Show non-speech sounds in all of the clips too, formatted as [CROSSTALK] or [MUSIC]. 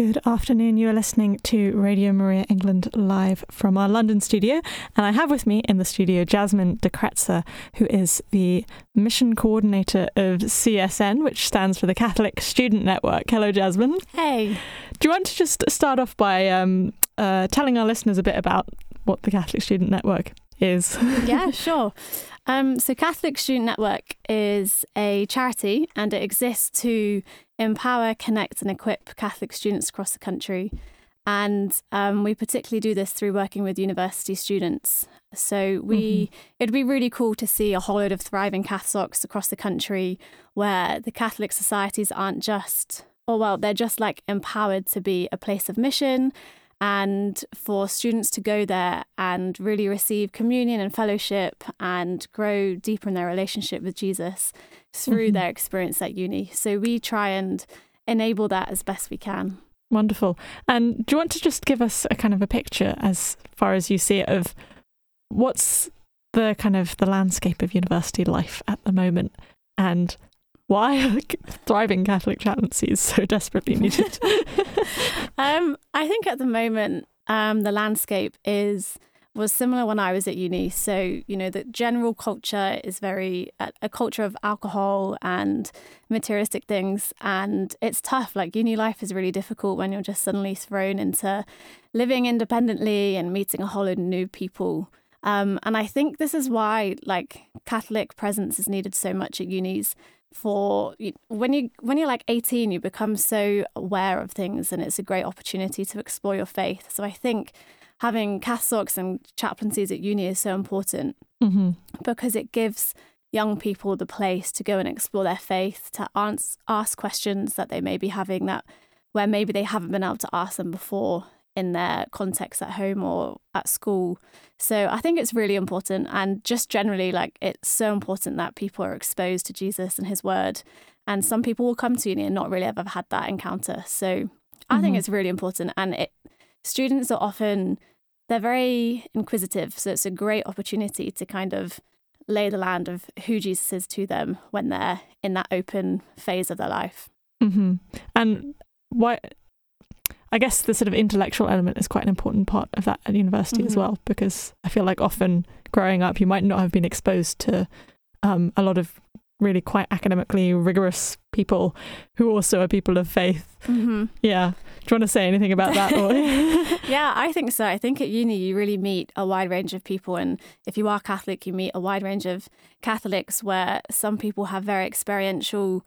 Good afternoon. You are listening to Radio Maria England live from our London studio. And I have with me in the studio Jasmine de Kretser, who is the mission coordinator of CSN, which stands for the Catholic Student Network. Hello, Jasmine. Hey. Do you want to just start off by um, uh, telling our listeners a bit about what the Catholic Student Network is? yeah, [LAUGHS] sure. Um, so, Catholic Student Network is a charity and it exists to empower, connect, and equip Catholic students across the country. And um, we particularly do this through working with university students. So we, mm-hmm. it'd be really cool to see a whole load of thriving Catholics across the country, where the Catholic societies aren't just, or well, they're just like empowered to be a place of mission and for students to go there and really receive communion and fellowship and grow deeper in their relationship with Jesus through mm-hmm. their experience at uni. So we try and enable that as best we can. Wonderful. And do you want to just give us a kind of a picture as far as you see it of what's the kind of the landscape of university life at the moment and why are thriving Catholic chaplaincy is so desperately [LAUGHS] needed? um, I think at the moment um, the landscape is was similar when I was at uni. So you know the general culture is very a, a culture of alcohol and materialistic things, and it's tough. Like uni life is really difficult when you're just suddenly thrown into living independently and meeting a whole load of new people. Um, and I think this is why like Catholic presence is needed so much at unis for when you when you're like 18 you become so aware of things and it's a great opportunity to explore your faith so i think having catholics and chaplaincies at uni is so important mm-hmm. because it gives young people the place to go and explore their faith to ask, ask questions that they may be having that where maybe they haven't been able to ask them before in their context at home or at school. So I think it's really important. And just generally, like, it's so important that people are exposed to Jesus and his word. And some people will come to uni and not really ever had that encounter. So I mm-hmm. think it's really important. And it, students are often, they're very inquisitive. So it's a great opportunity to kind of lay the land of who Jesus is to them when they're in that open phase of their life. Mm-hmm. And why I guess the sort of intellectual element is quite an important part of that at university mm-hmm. as well, because I feel like often growing up, you might not have been exposed to um, a lot of really quite academically rigorous people who also are people of faith. Mm-hmm. Yeah. Do you want to say anything about that? [LAUGHS] [LAUGHS] yeah, I think so. I think at uni, you really meet a wide range of people. And if you are Catholic, you meet a wide range of Catholics where some people have very experiential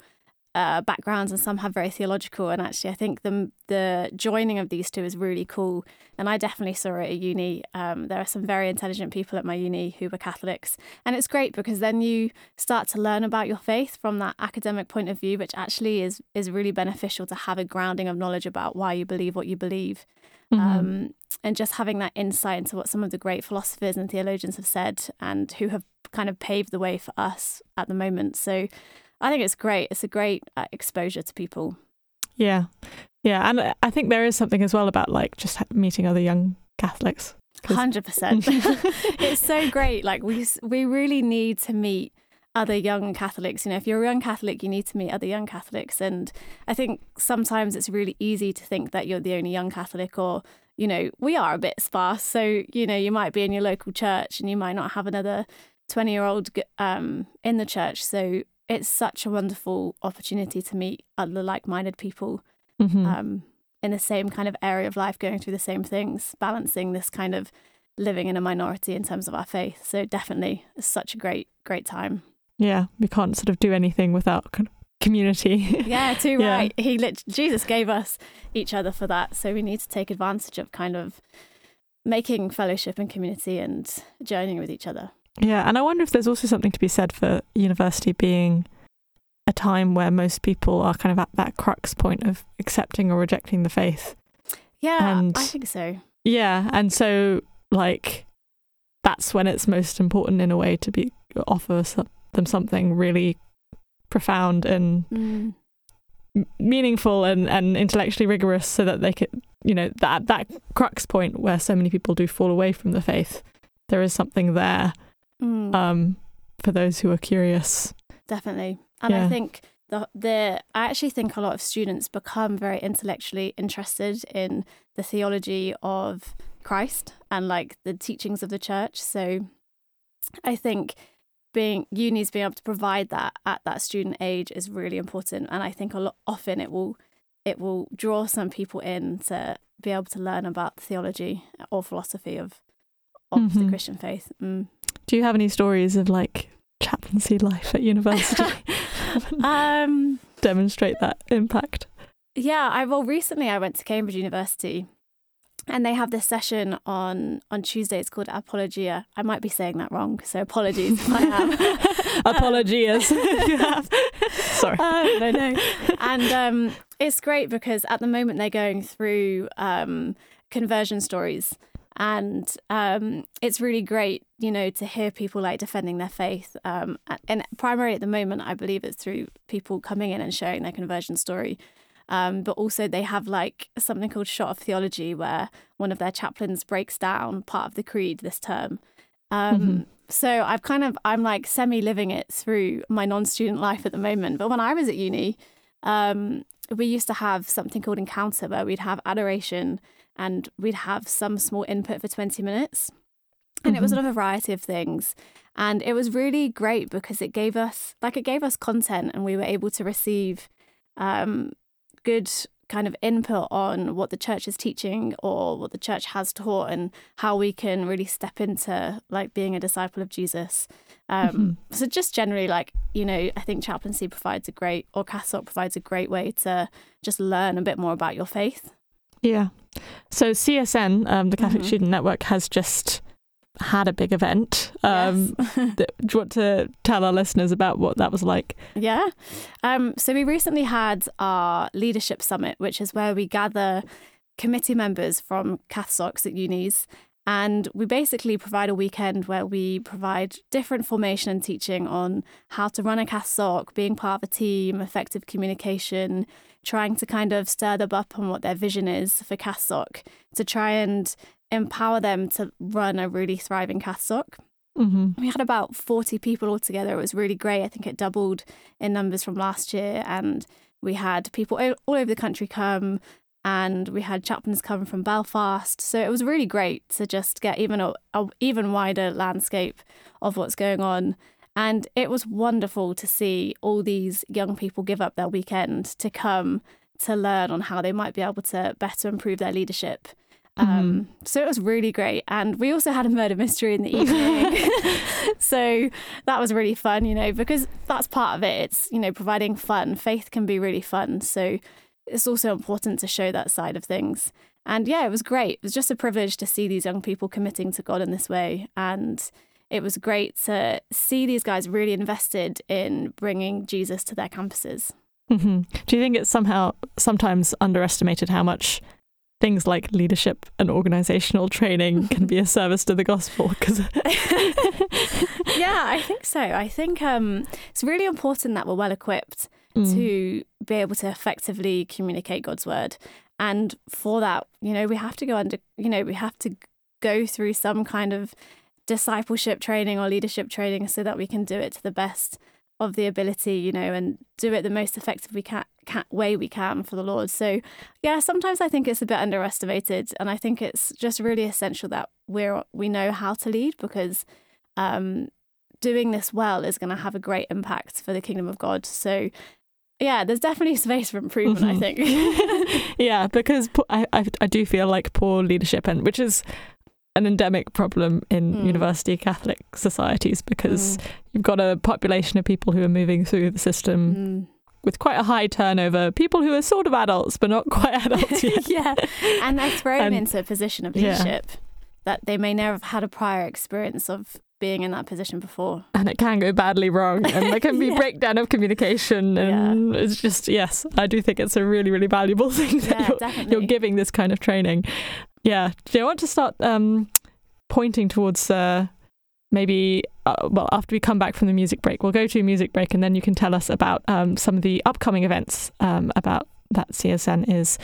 uh, backgrounds and some have very theological. And actually, I think the the joining of these two is really cool. And I definitely saw it at uni. Um, there are some very intelligent people at my uni who were Catholics, and it's great because then you start to learn about your faith from that academic point of view, which actually is is really beneficial to have a grounding of knowledge about why you believe what you believe. Mm-hmm. Um, and just having that insight into what some of the great philosophers and theologians have said and who have kind of paved the way for us at the moment. So I think it's great. It's a great uh, exposure to people. Yeah. Yeah. And I think there is something as well about like just meeting other young Catholics. Hundred percent. [LAUGHS] [LAUGHS] It's so great. Like we we really need to meet other young Catholics. You know, if you're a young Catholic, you need to meet other young Catholics. And I think sometimes it's really easy to think that you're the only young Catholic, or you know, we are a bit sparse. So you know, you might be in your local church and you might not have another twenty year old um, in the church. So it's such a wonderful opportunity to meet other like-minded people mm-hmm. um, in the same kind of area of life, going through the same things, balancing this kind of living in a minority in terms of our faith. So definitely, it's such a great, great time. Yeah, we can't sort of do anything without community. [LAUGHS] yeah, too yeah. right. He lit- Jesus gave us each other for that, so we need to take advantage of kind of making fellowship and community and journeying with each other. Yeah, and I wonder if there's also something to be said for university being a time where most people are kind of at that crux point of accepting or rejecting the faith. Yeah, and, I think so. Yeah, and so like that's when it's most important in a way to be offer them something really profound and mm. meaningful and, and intellectually rigorous so that they could you know that that crux point where so many people do fall away from the faith there is something there mm. um, for those who are curious. Definitely. And yeah. I think the the I actually think a lot of students become very intellectually interested in the theology of Christ and like the teachings of the church. So I think being unis being able to provide that at that student age is really important and I think a lot often it will it will draw some people in to be able to learn about the theology or philosophy of of mm-hmm. the Christian faith. Mm. Do you have any stories of like chaplaincy life at university? [LAUGHS] um, demonstrate that impact. Yeah, I well recently I went to Cambridge University and they have this session on on Tuesday. It's called Apologia. I might be saying that wrong, so apologies if I [LAUGHS] [LAUGHS] um, Sorry. Um, no, no. And um, it's great because at the moment they're going through um, conversion stories and um, it's really great, you know, to hear people like defending their faith. Um, and primarily at the moment, I believe it's through people coming in and sharing their conversion story. Um, but also they have like something called Shot of Theology, where one of their chaplains breaks down part of the creed this term. Um, mm-hmm. So I've kind of I'm like semi living it through my non-student life at the moment. But when I was at uni, um, we used to have something called encounter, where we'd have adoration and we'd have some small input for 20 minutes. And mm-hmm. it was mm-hmm. on a variety of things. And it was really great because it gave us, like, it gave us content and we were able to receive um, good kind of input on what the church is teaching or what the church has taught and how we can really step into like being a disciple of Jesus. Um, mm-hmm. So just generally, like you know, I think chaplaincy provides a great, or CathSoc provides a great way to just learn a bit more about your faith. Yeah. So CSN, um, the Catholic mm-hmm. Student Network, has just had a big event. Um, yes. [LAUGHS] do you want to tell our listeners about what that was like? Yeah. Um, so we recently had our leadership summit, which is where we gather committee members from CathSocs at unis. And we basically provide a weekend where we provide different formation and teaching on how to run a CathSoc, being part of a team, effective communication, trying to kind of stir them up on what their vision is for CathSoc to try and empower them to run a really thriving CathSoc. Mm-hmm. We had about 40 people altogether. It was really great. I think it doubled in numbers from last year. And we had people all over the country come and we had chaplains come from Belfast. So it was really great to just get even a, a even wider landscape of what's going on. And it was wonderful to see all these young people give up their weekend to come to learn on how they might be able to better improve their leadership. Um, mm-hmm. so it was really great. And we also had a murder mystery in the [LAUGHS] evening. [LAUGHS] so that was really fun, you know, because that's part of it. It's, you know, providing fun. Faith can be really fun. So it's also important to show that side of things. And yeah, it was great. It was just a privilege to see these young people committing to God in this way. And it was great to see these guys really invested in bringing Jesus to their campuses. Mm-hmm. Do you think it's somehow sometimes underestimated how much things like leadership and organizational training can be a [LAUGHS] service to the gospel because [LAUGHS] yeah i think so i think um, it's really important that we're well equipped mm. to be able to effectively communicate god's word and for that you know we have to go under you know we have to go through some kind of discipleship training or leadership training so that we can do it to the best of the ability, you know, and do it the most effective we can, can, way we can for the Lord. So, yeah, sometimes I think it's a bit underestimated, and I think it's just really essential that we're we know how to lead because um, doing this well is going to have a great impact for the kingdom of God. So, yeah, there's definitely [LAUGHS] space for improvement. Mm-hmm. I think. [LAUGHS] yeah, because I, I I do feel like poor leadership, and which is an endemic problem in mm. university Catholic societies because mm. you've got a population of people who are moving through the system mm. with quite a high turnover, people who are sort of adults but not quite [LAUGHS] adults yet. yeah, and they're thrown and, into a position of leadership yeah. that they may never have had a prior experience of being in that position before. [LAUGHS] And it can go badly wrong and there can be [LAUGHS] yeah. breakdown of communication and yeah. it's just yes, I do think it's a really, really valuable [LAUGHS] thing that yeah, you're, you're giving this kind of training. Yeah. Do you want to start um, pointing towards uh, maybe, uh, well, after we come back from the music break, we'll go to a music break and then you can tell us about um, some of the upcoming events um, about that CSN is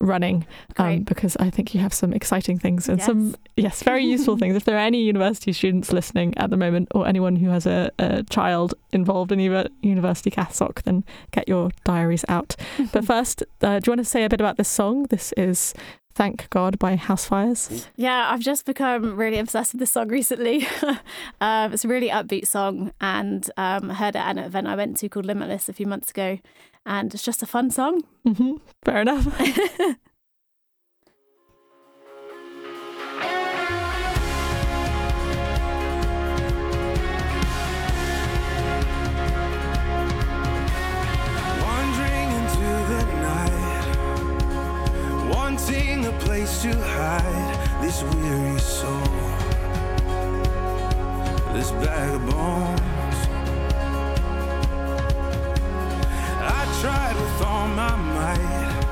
running um, because I think you have some exciting things and yes. some, yes, very useful [LAUGHS] things. If there are any university students listening at the moment or anyone who has a, a child involved in University CathSoc, then get your diaries out. [LAUGHS] but first, uh, do you want to say a bit about this song? This is Thank God by Housefires. Yeah, I've just become really obsessed with this song recently. [LAUGHS] um, it's a really upbeat song, and um, I heard it at an event I went to called Limitless a few months ago, and it's just a fun song. Mm-hmm. Fair enough. [LAUGHS] a place to hide this weary soul, this bag of bones. All my might,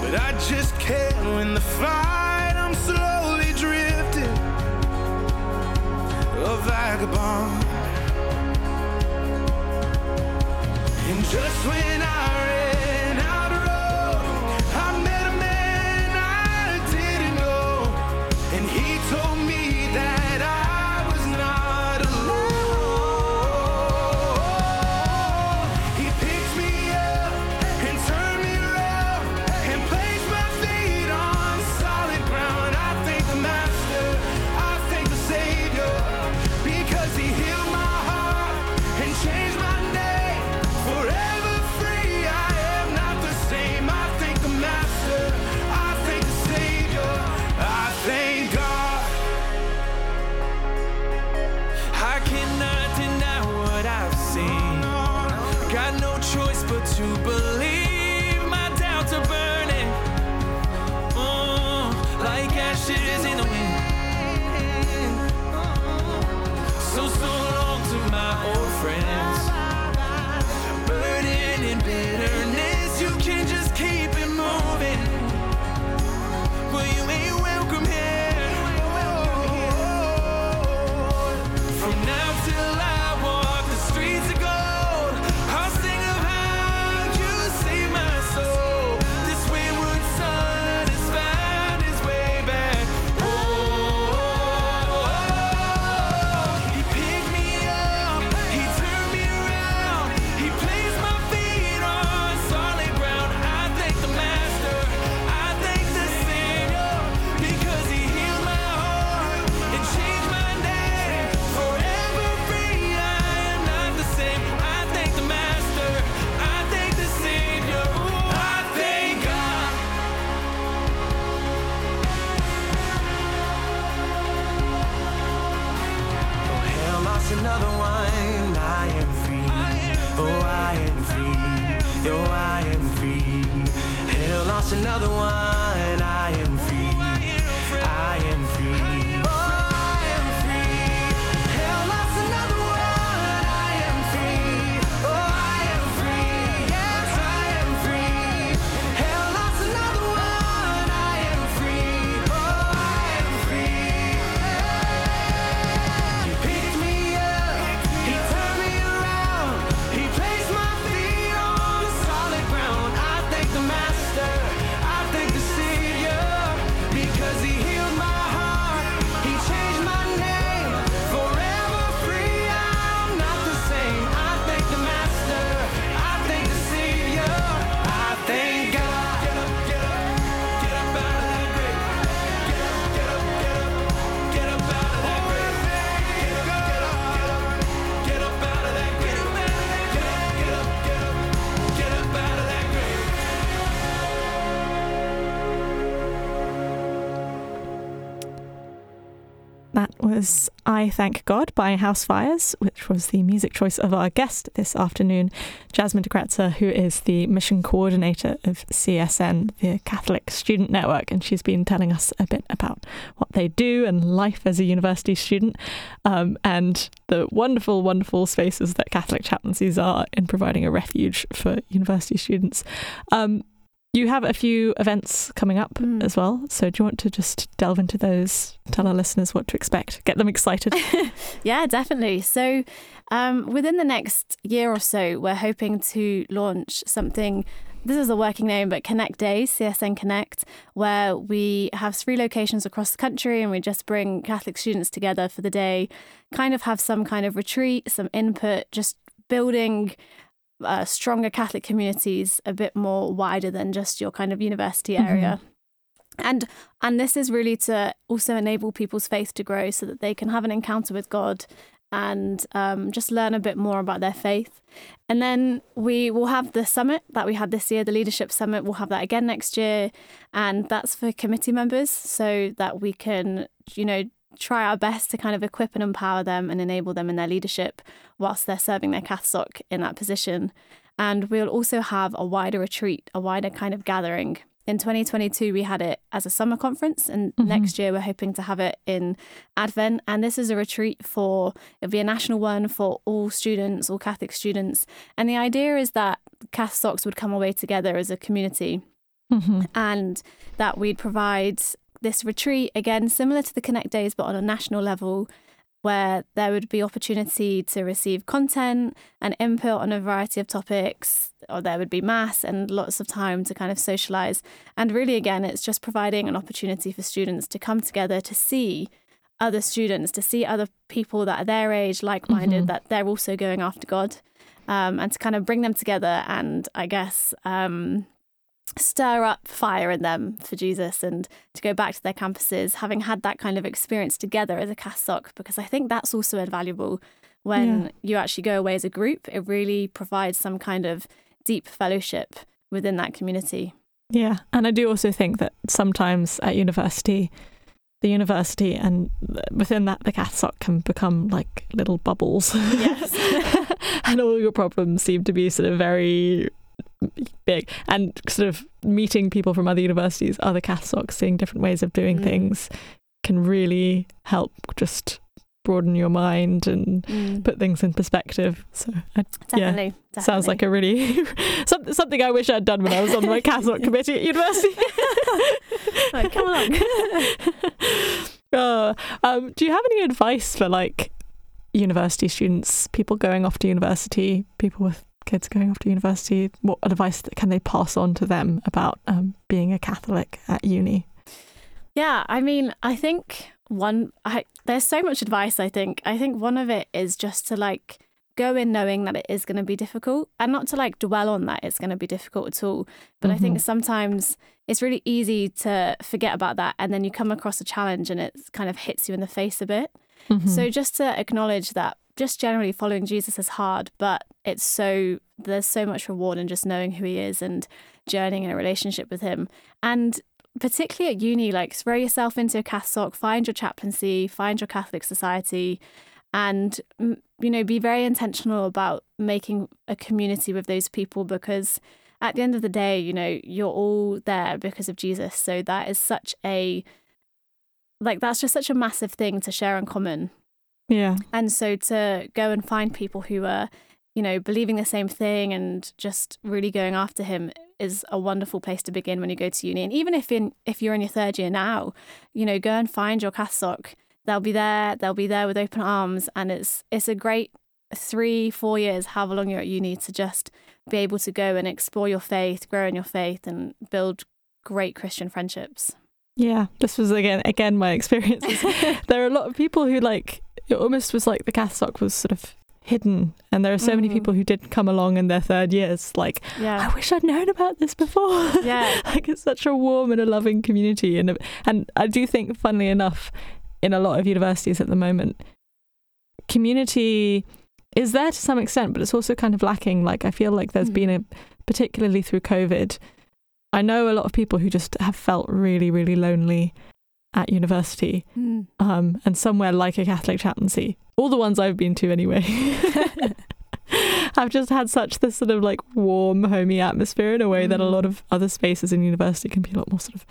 but I just can't win the fight. I'm slowly drifting, a vagabond. And just when I another one. I am free. Oh, I am free. Oh, I am free. Hell, lost another one. I am was I Thank God by Housefires, which was the music choice of our guest this afternoon, Jasmine de Kretser, who is the mission coordinator of CSN, the Catholic Student Network. And she's been telling us a bit about what they do and life as a university student um, and the wonderful, wonderful spaces that Catholic chaplaincies are in providing a refuge for university students. Um, you have a few events coming up mm. as well. So, do you want to just delve into those? Tell our listeners what to expect, get them excited. [LAUGHS] yeah, definitely. So, um, within the next year or so, we're hoping to launch something this is a working name, but Connect Days, CSN Connect, where we have three locations across the country and we just bring Catholic students together for the day, kind of have some kind of retreat, some input, just building uh, stronger Catholic communities a bit more wider than just your kind of university mm-hmm. area. Mm-hmm. And and this is really to also enable people's faith to grow so that they can have an encounter with God and um, just learn a bit more about their faith. And then we will have the summit that we had this year, the leadership summit. We'll have that again next year, and that's for committee members so that we can, you know, try our best to kind of equip and empower them and enable them in their leadership whilst they're serving their CathSoc in that position. And we'll also have a wider retreat, a wider kind of gathering in 2022 we had it as a summer conference and mm-hmm. next year we're hoping to have it in advent and this is a retreat for it'll be a national one for all students all catholic students and the idea is that cathsocs would come away together as a community mm-hmm. and that we'd provide this retreat again similar to the connect days but on a national level where there would be opportunity to receive content and input on a variety of topics, or there would be mass and lots of time to kind of socialize. And really, again, it's just providing an opportunity for students to come together to see other students, to see other people that are their age, like minded, mm-hmm. that they're also going after God, um, and to kind of bring them together and I guess um, stir up fire in them for Jesus and to go back to their campuses, having had that kind of experience together as a CathSoc, because I think that's also invaluable when yeah. you actually go away as a group. It really provides some kind of deep fellowship within that community. Yeah. And I do also think that sometimes at university, the university and within that the CathSoc can become like little bubbles. Yes. [LAUGHS] and all your problems seem to be sort of very big and sort of meeting people from other universities, other CathSocs, seeing different ways of doing mm. things can really help just broaden your mind and mm. put things in perspective. So I, definitely, yeah, definitely, sounds like a really [LAUGHS] something I wish I'd done when I was on my CathSoc [LAUGHS] committee at university. [LAUGHS] right, come along. Uh, um, do you have any advice for like university students, people going off to university, people with kids going off to university, what advice can they pass on to them about um, being a Catholic at uni? Yeah, I mean, I think one, I, there's so much advice. I think, I think one of it is just to like go in knowing that it is going to be difficult and not to like dwell on that it's going to be difficult at all. But mm-hmm. I think mm-hmm. sometimes it's really easy to forget about that and then you come across a challenge and it kind of hits you in the face a bit. Mm-hmm. So just to acknowledge that just generally following Jesus is hard, but it's so there's so much reward in just knowing who he is and journeying in a relationship with him. And particularly at uni, like throw yourself into a CathSoc, find your chaplaincy, find your Catholic society, and you know be very intentional about making a community with those people because at the end of the day, you know you're all there because of Jesus. So that is such a like that's just such a massive thing to share in common yeah. And so to go and find people who are, you know, believing the same thing and just really going after him is a wonderful place to begin when you go to uni. And even if in if you're in your third year now, you know, go and find your CathSoc. They'll be there. They'll be there with open arms, and it's it's a great three, four years, however long you're at uni, to just be able to go and explore your faith, grow in your faith, and build great Christian friendships. Yeah, this was again again my [LAUGHS] experiences. [LAUGHS] there are a lot of people who like it almost was like the CathSoc was sort of hidden and there are so mm. many people who did come along in their third years like yeah. I wish I'd known about this before [LAUGHS] yeah like it's such a warm and a loving community and and I do think funnily enough in a lot of universities at the moment community is there to some extent but it's also kind of lacking like I feel like there's mm. been a particularly through covid I know a lot of people who just have felt really really lonely at university mm. um, and somewhere like a Catholic chaplaincy. All the ones I've been to anyway. [LAUGHS] [LAUGHS] I've just had such this sort of like warm, homey atmosphere in a way mm. that a lot hmm. of other spaces in university can be a lot more sort of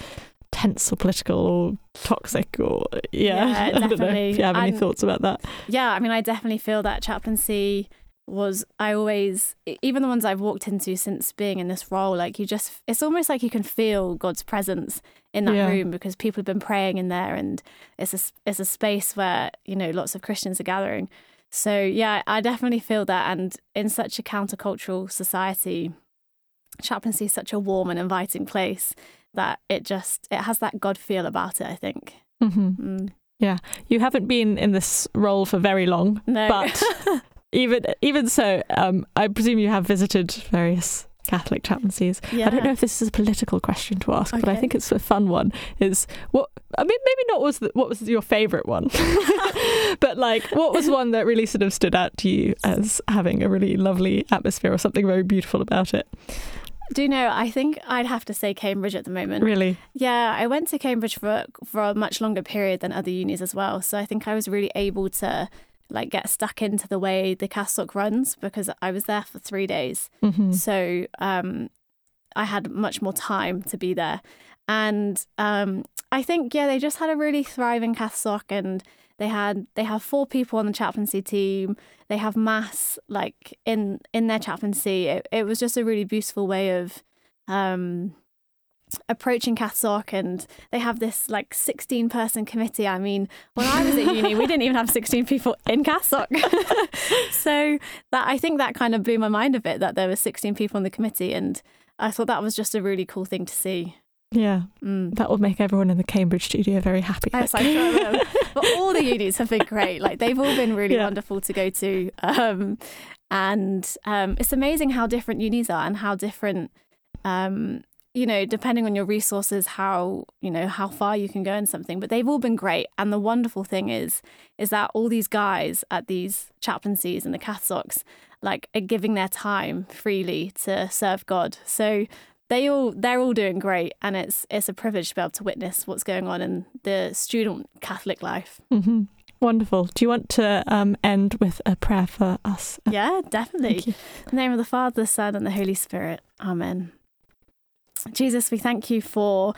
tense or political or toxic or yeah. [LAUGHS] yeah I don't know if you have any thoughts about that. Yeah, I mean I definitely feel that chaplaincy was I always even the ones I've walked into since being in this role like you just it's almost like you can feel God's presence in that yeah. room because people have been praying in there and it's a it's a space where you know lots of Christians are gathering so yeah I definitely feel that and in such a countercultural society chaplaincy is such a warm and inviting place that it just it has that God feel about it. I think. Mm-hmm. Mm. Yeah, you haven't been in this role for very long, no. but [LAUGHS] even even so, um, I presume you have visited various Catholic chaplaincies. Yeah. I don't know if this is a political question to ask, okay. but I think it's a fun one. Is what I mean, maybe not was the, what was your favourite one, [LAUGHS] but like what was one that really sort of stood out to you as having a really lovely atmosphere or something very beautiful about it? Do you know? I think I'd have to say Cambridge at the moment. Really? Yeah, I went to Cambridge for for a much longer period than other unis as well. So I think I was really able to like get stuck into the way the CathSoc runs because I was there for three days. Mm-hmm. So um, I had much more time to be there. And um, I think, yeah, they just had a really thriving CathSoc and they had they have four people on the chaplaincy team. They have mass like in in their chaplaincy. It, it was just a really beautiful way of um, approaching CathSoc and they have this like 16 person committee. I mean, when I was at uni, we didn't even have 16 people in CathSoc. [LAUGHS] so that I think that kind of blew my mind a bit that there were 16 people on the committee and I thought that was just a really cool thing to see. Yeah, mm. that would make everyone in the Cambridge studio very happy. Yes, I sure but all the unis have been great. Like they've all been really yeah. wonderful to go to, um, and um, it's amazing how different unis are and how different um, you know, depending on your resources, how, you know, how far you can go in something. But they've all been great. And the wonderful thing is, is that all these guys at these chaplaincies and the Catholics, like, are giving their time freely to serve God. So they all they're all doing great and it's it's a privilege to be able to witness what's going on in the student Catholic life. Mm-hmm. Wonderful. Do you want to um, end with a prayer for us? Yeah, definitely. In the name of the Father, the Son, and the Holy Spirit. Amen. Jesus, we thank you for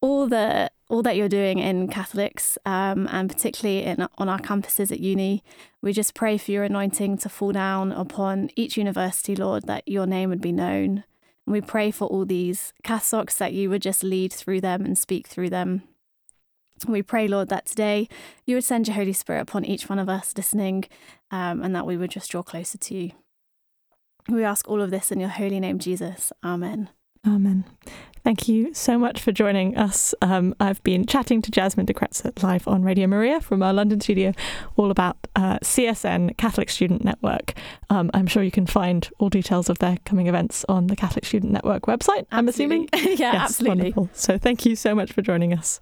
all the all that you're doing in Catholics, um, and particularly in on our campuses at uni. We just pray for your anointing to fall down upon each university, Lord, that your name would be known. And we pray for all these Catholics that you would just lead through them and speak through them. We pray, Lord, that today you would send your Holy Spirit upon each one of us listening, um, and that we would just draw closer to you. We ask all of this in your holy name, Jesus. Amen. Amen. Thank you so much for joining us. Um, I've been chatting to Jasmine de Kretser live on Radio Maria from our London studio, all about uh, CSN Catholic Student Network. Um, I'm sure you can find all details of their coming events on the Catholic Student Network website. Absolutely. I'm assuming. [LAUGHS] yeah, yes, absolutely. Wonderful. So thank you so much for joining us.